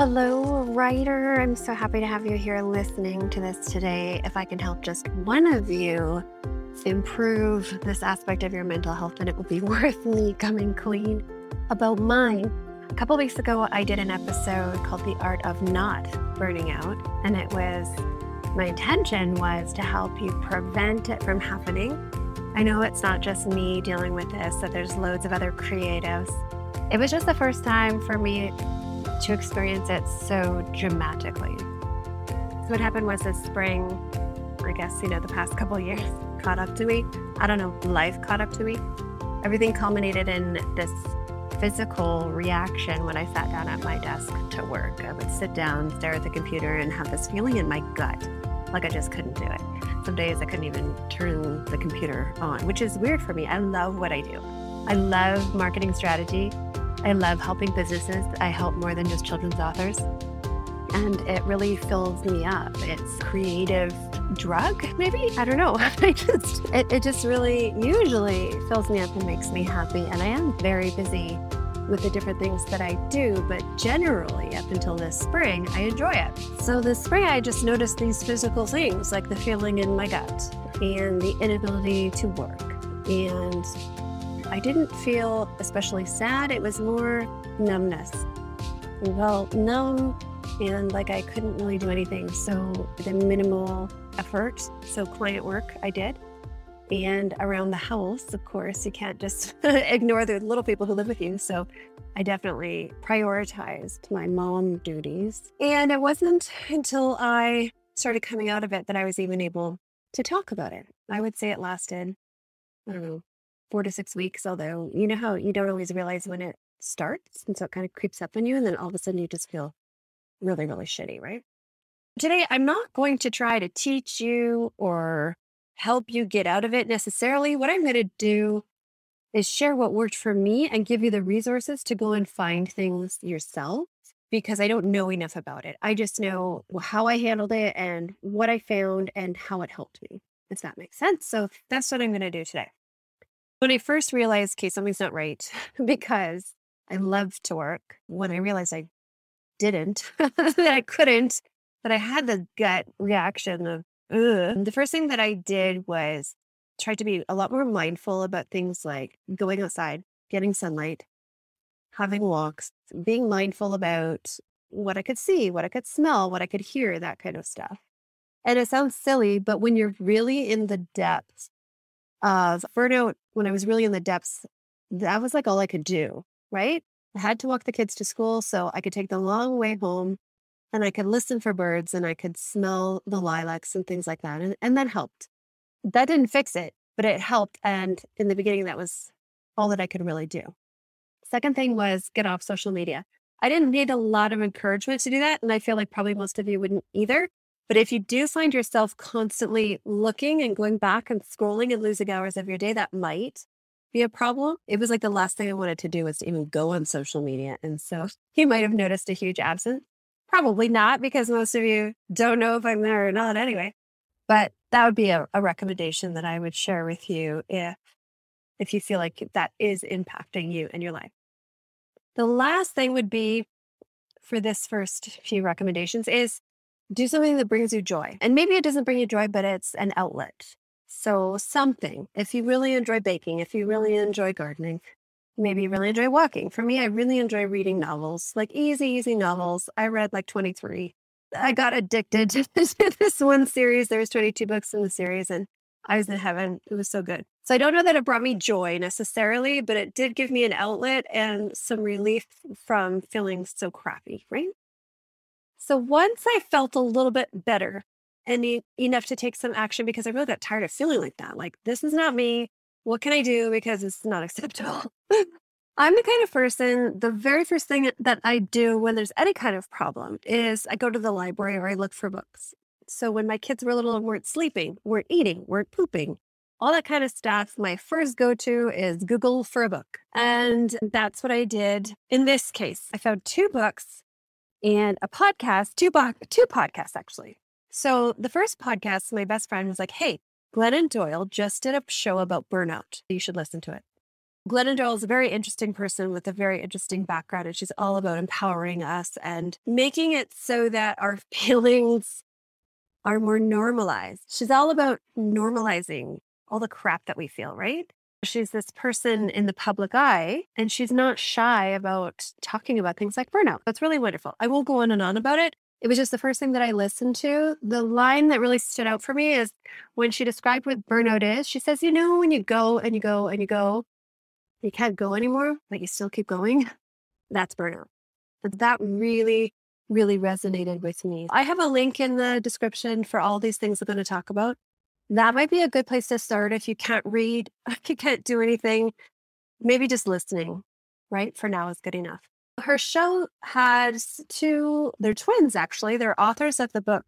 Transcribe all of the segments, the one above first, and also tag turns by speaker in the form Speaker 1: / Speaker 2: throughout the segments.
Speaker 1: Hello, writer. I'm so happy to have you here listening to this today. If I can help just one of you improve this aspect of your mental health, then it will be worth me coming clean about mine. A couple weeks ago, I did an episode called The Art of Not Burning Out, and it was my intention was to help you prevent it from happening. I know it's not just me dealing with this, that there's loads of other creatives. It was just the first time for me to experience it so dramatically. So what happened was this spring, I guess, you know, the past couple years caught up to me. I don't know, life caught up to me. Everything culminated in this physical reaction when I sat down at my desk to work. I would sit down, stare at the computer, and have this feeling in my gut like I just couldn't do it. Some days I couldn't even turn the computer on, which is weird for me. I love what I do. I love marketing strategy. I love helping businesses. I help more than just children's authors. And it really fills me up. It's creative drug, maybe? I don't know. I just it, it just really usually fills me up and makes me happy. And I am very busy with the different things that I do, but generally up until this spring, I enjoy it. So this spring I just noticed these physical things like the feeling in my gut and the inability to work and I didn't feel especially sad. It was more numbness. Felt numb and like I couldn't really do anything. So the minimal effort, so client work I did. And around the house, of course, you can't just ignore the little people who live with you. So I definitely prioritized my mom duties. And it wasn't until I started coming out of it that I was even able to talk about it. I would say it lasted, I don't know, four to six weeks, although you know how you don't always realize when it starts. And so it kind of creeps up on you. And then all of a sudden you just feel really, really shitty, right? Today, I'm not going to try to teach you or help you get out of it necessarily. What I'm going to do is share what worked for me and give you the resources to go and find things yourself because I don't know enough about it. I just know how I handled it and what I found and how it helped me, if that makes sense. So that's what I'm going to do today. When I first realized, okay, something's not right because I love to work, when I realized I didn't, that I couldn't, that I had the gut reaction of, Ugh. the first thing that I did was try to be a lot more mindful about things like going outside, getting sunlight, having walks, being mindful about what I could see, what I could smell, what I could hear, that kind of stuff. And it sounds silly, but when you're really in the depths of burnout, when I was really in the depths, that was like all I could do, right? I had to walk the kids to school so I could take the long way home and I could listen for birds and I could smell the lilacs and things like that. And, and that helped. That didn't fix it, but it helped. And in the beginning, that was all that I could really do. Second thing was get off social media. I didn't need a lot of encouragement to do that. And I feel like probably most of you wouldn't either. But if you do find yourself constantly looking and going back and scrolling and losing hours of your day, that might be a problem. It was like the last thing I wanted to do was to even go on social media. And so you might have noticed a huge absence. Probably not, because most of you don't know if I'm there or not anyway. But that would be a, a recommendation that I would share with you if if you feel like that is impacting you in your life. The last thing would be for this first few recommendations is do something that brings you joy. And maybe it doesn't bring you joy, but it's an outlet. So, something, if you really enjoy baking, if you really enjoy gardening, maybe you really enjoy walking. For me, I really enjoy reading novels, like easy, easy novels. I read like 23. I got addicted to this one series. There was 22 books in the series, and I was in heaven. It was so good. So I don't know that it brought me joy necessarily, but it did give me an outlet and some relief from feeling so crappy, right? So once I felt a little bit better and e- enough to take some action because I really got tired of feeling like that. Like, this is not me. What can I do? Because it's not acceptable. I'm the kind of person, the very first thing that I do when there's any kind of problem is I go to the library or I look for books. So when my kids were little and weren't sleeping, weren't eating, weren't pooping, all that kind of stuff, my first go to is Google for a book. And that's what I did in this case. I found two books and a podcast, two, bo- two podcasts actually. So the first podcast, my best friend was like, Hey, Glennon Doyle just did a show about burnout. You should listen to it. Glennon Doyle is a very interesting person with a very interesting background, and she's all about empowering us and making it so that our feelings are more normalized. She's all about normalizing all the crap that we feel, right? She's this person in the public eye, and she's not shy about talking about things like burnout. That's really wonderful. I won't go on and on about it. It was just the first thing that I listened to. The line that really stood out for me is when she described what burnout is. She says, You know, when you go and you go and you go, you can't go anymore, but you still keep going. That's burnout. That really, really resonated with me. I have a link in the description for all these things I'm going to talk about. That might be a good place to start if you can't read, you can't do anything. Maybe just listening, right? For now is good enough. Her show has two, they're twins actually. They're authors of the book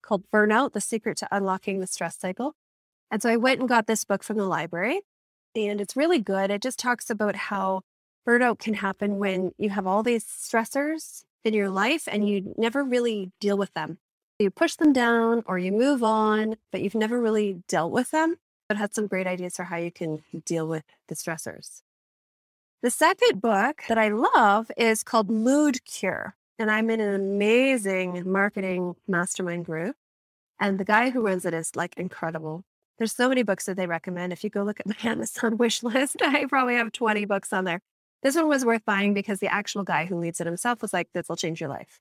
Speaker 1: called Burnout The Secret to Unlocking the Stress Cycle. And so I went and got this book from the library and it's really good. It just talks about how burnout can happen when you have all these stressors in your life and you never really deal with them. You push them down or you move on, but you've never really dealt with them. but had some great ideas for how you can deal with the stressors. The second book that I love is called Mood Cure. And I'm in an amazing marketing mastermind group. And the guy who runs it is like incredible. There's so many books that they recommend. If you go look at my Amazon wish list, I probably have 20 books on there. This one was worth buying because the actual guy who leads it himself was like, this will change your life.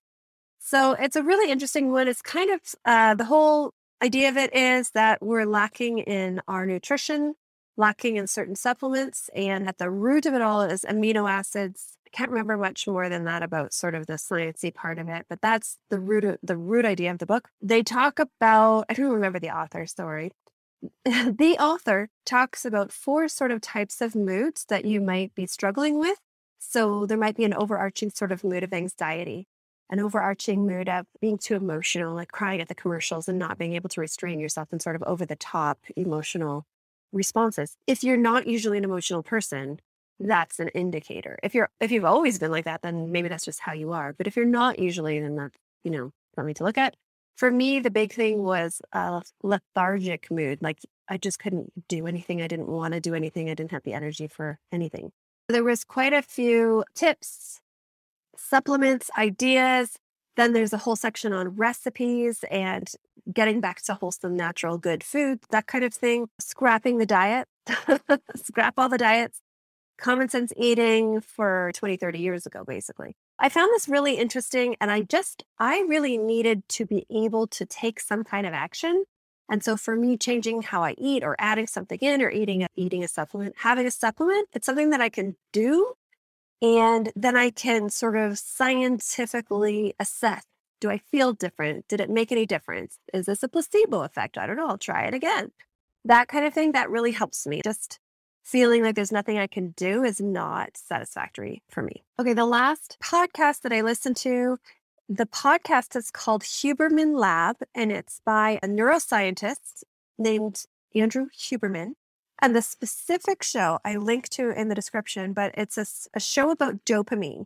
Speaker 1: So it's a really interesting one. It's kind of uh, the whole idea of it is that we're lacking in our nutrition, lacking in certain supplements. And at the root of it all is amino acids. I can't remember much more than that about sort of the sciencey part of it, but that's the root of, the root idea of the book. They talk about I don't remember the author, sorry, the author talks about four sort of types of moods that you might be struggling with. So there might be an overarching sort of mood of anxiety, an overarching mood of being too emotional, like crying at the commercials and not being able to restrain yourself and sort of over the top emotional responses. If you're not usually an emotional person, that's an indicator. If you're if you've always been like that, then maybe that's just how you are. But if you're not usually, then that's, you know, something to look at for me, the big thing was a lethargic mood. Like I just couldn't do anything. I didn't want to do anything. I didn't have the energy for anything. There was quite a few tips, supplements, ideas. Then there's a whole section on recipes and getting back to wholesome, natural, good food, that kind of thing. Scrapping the diet, scrap all the diets, common sense eating for 20, 30 years ago, basically. I found this really interesting and I just, I really needed to be able to take some kind of action. And so for me, changing how I eat or adding something in or eating a, eating a supplement, having a supplement, it's something that I can do. And then I can sort of scientifically assess do I feel different? Did it make any difference? Is this a placebo effect? I don't know. I'll try it again. That kind of thing that really helps me. Just feeling like there's nothing I can do is not satisfactory for me. Okay, the last podcast that I listened to, the podcast is called Huberman Lab, and it's by a neuroscientist named Andrew Huberman. And the specific show I link to in the description, but it's a, a show about dopamine.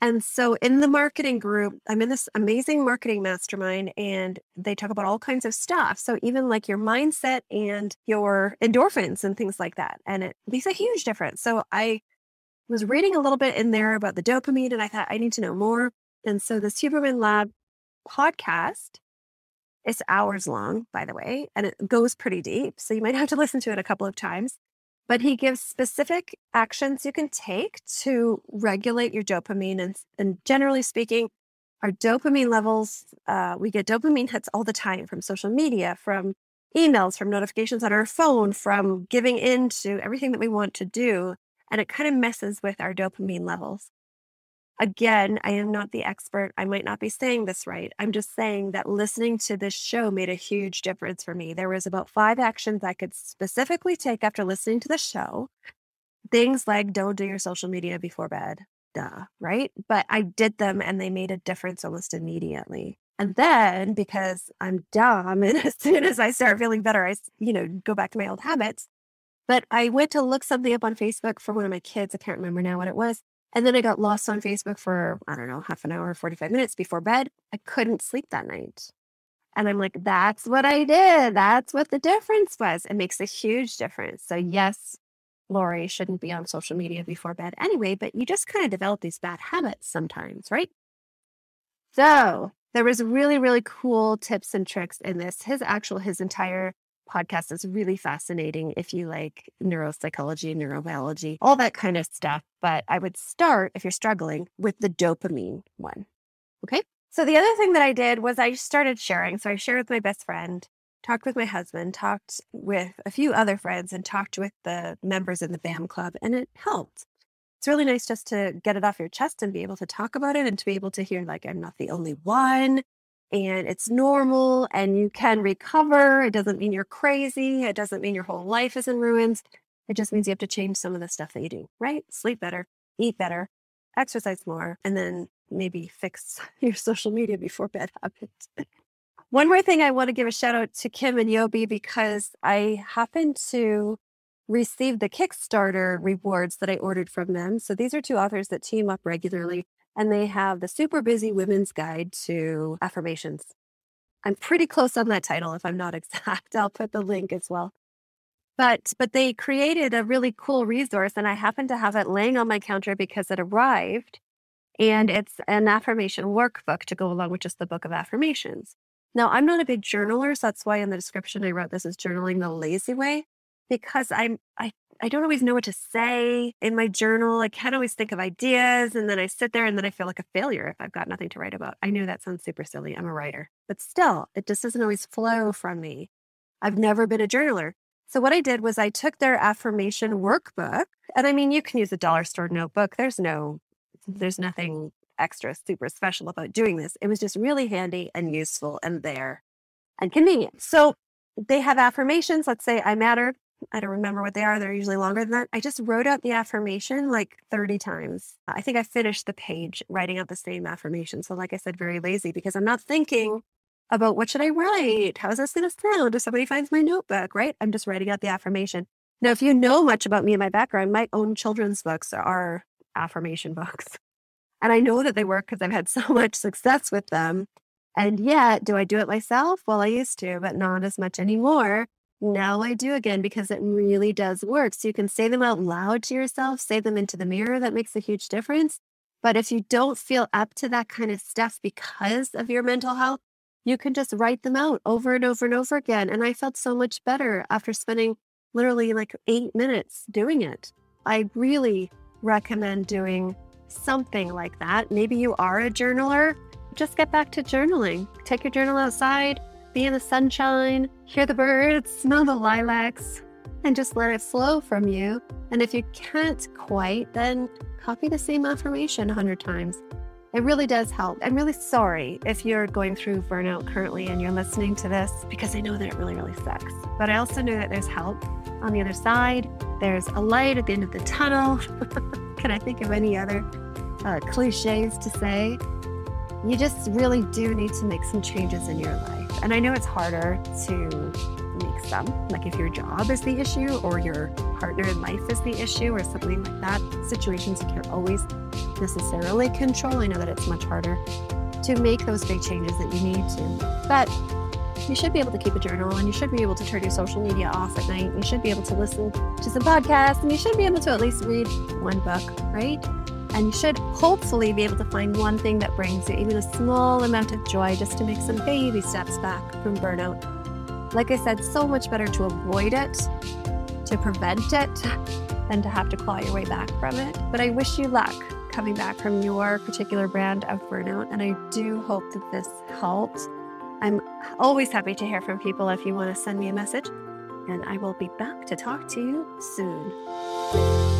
Speaker 1: And so in the marketing group, I'm in this amazing marketing mastermind and they talk about all kinds of stuff. So even like your mindset and your endorphins and things like that. And it makes a huge difference. So I was reading a little bit in there about the dopamine and I thought I need to know more. And so this Huberman Lab podcast is hours long, by the way, and it goes pretty deep. So you might have to listen to it a couple of times but he gives specific actions you can take to regulate your dopamine. And, and generally speaking, our dopamine levels, uh, we get dopamine hits all the time from social media, from emails, from notifications on our phone, from giving in to everything that we want to do. And it kind of messes with our dopamine levels. Again, I am not the expert. I might not be saying this right. I'm just saying that listening to this show made a huge difference for me. There was about five actions I could specifically take after listening to the show. Things like don't do your social media before bed. Duh, right? But I did them and they made a difference almost immediately. And then because I'm dumb and as soon as I start feeling better, I, you know, go back to my old habits. But I went to look something up on Facebook for one of my kids. I can't remember now what it was. And then I got lost on Facebook for, I don't know, half an hour, 45 minutes before bed. I couldn't sleep that night. And I'm like, that's what I did. That's what the difference was. It makes a huge difference. So, yes, Laurie shouldn't be on social media before bed anyway, but you just kind of develop these bad habits sometimes, right? So there was really, really cool tips and tricks in this. His actual, his entire podcast is really fascinating if you like neuropsychology, neurobiology, all that kind of stuff. But I would start, if you're struggling, with the dopamine one. Okay. So the other thing that I did was I started sharing. So I shared with my best friend, talked with my husband, talked with a few other friends, and talked with the members in the BAM club, and it helped it's really nice just to get it off your chest and be able to talk about it and to be able to hear, like, I'm not the only one and it's normal and you can recover. It doesn't mean you're crazy. It doesn't mean your whole life is in ruins. It just means you have to change some of the stuff that you do, right? Sleep better, eat better, exercise more, and then maybe fix your social media before bed habits. One more thing I want to give a shout out to Kim and Yobi because I happened to receive the Kickstarter rewards that I ordered from them. So these are two authors that team up regularly and they have the super busy women's guide to affirmations. I'm pretty close on that title if I'm not exact. I'll put the link as well. But but they created a really cool resource and I happen to have it laying on my counter because it arrived and it's an affirmation workbook to go along with just the book of affirmations. Now, I'm not a big journaler, so that's why in the description I wrote this is journaling the lazy way because I'm I I don't always know what to say in my journal. I can't always think of ideas. And then I sit there and then I feel like a failure if I've got nothing to write about. I know that sounds super silly. I'm a writer, but still, it just doesn't always flow from me. I've never been a journaler. So what I did was I took their affirmation workbook. And I mean, you can use a dollar store notebook. There's no, there's nothing extra super special about doing this. It was just really handy and useful and there and convenient. So they have affirmations. Let's say I matter. I don't remember what they are. They're usually longer than that. I just wrote out the affirmation like 30 times. I think I finished the page writing out the same affirmation. So, like I said, very lazy because I'm not thinking about what should I write? How's this going to sound if somebody finds my notebook, right? I'm just writing out the affirmation. Now, if you know much about me and my background, my own children's books are affirmation books. And I know that they work because I've had so much success with them. And yet, do I do it myself? Well, I used to, but not as much anymore now I do again because it really does work. So you can say them out loud to yourself, say them into the mirror. That makes a huge difference. But if you don't feel up to that kind of stuff because of your mental health, you can just write them out over and over and over again. And I felt so much better after spending literally like eight minutes doing it. I really recommend doing something like that. Maybe you are a journaler. Just get back to journaling. Take your journal outside, be in the sunshine, hear the birds, smell the lilacs, and just let it flow from you. And if you can't quite, then copy the same affirmation a hundred times. It really does help. I'm really sorry if you're going through burnout currently and you're listening to this because I know that it really, really sucks. But I also know that there's help on the other side. There's a light at the end of the tunnel. Can I think of any other uh, cliches to say? You just really do need to make some changes in your life. And I know it's harder to make some, like if your job is the issue or your partner in life is the issue or something like that, situations you can't always necessarily control. I know that it's much harder to make those big changes that you need to. But you should be able to keep a journal and you should be able to turn your social media off at night. You should be able to listen to some podcasts and you should be able to at least read one book, right? And you should hopefully be able to find one thing that brings you even a small amount of joy just to make some baby steps back from burnout. Like I said, so much better to avoid it, to prevent it, than to have to claw your way back from it. But I wish you luck coming back from your particular brand of burnout. And I do hope that this helped. I'm always happy to hear from people if you want to send me a message. And I will be back to talk to you soon.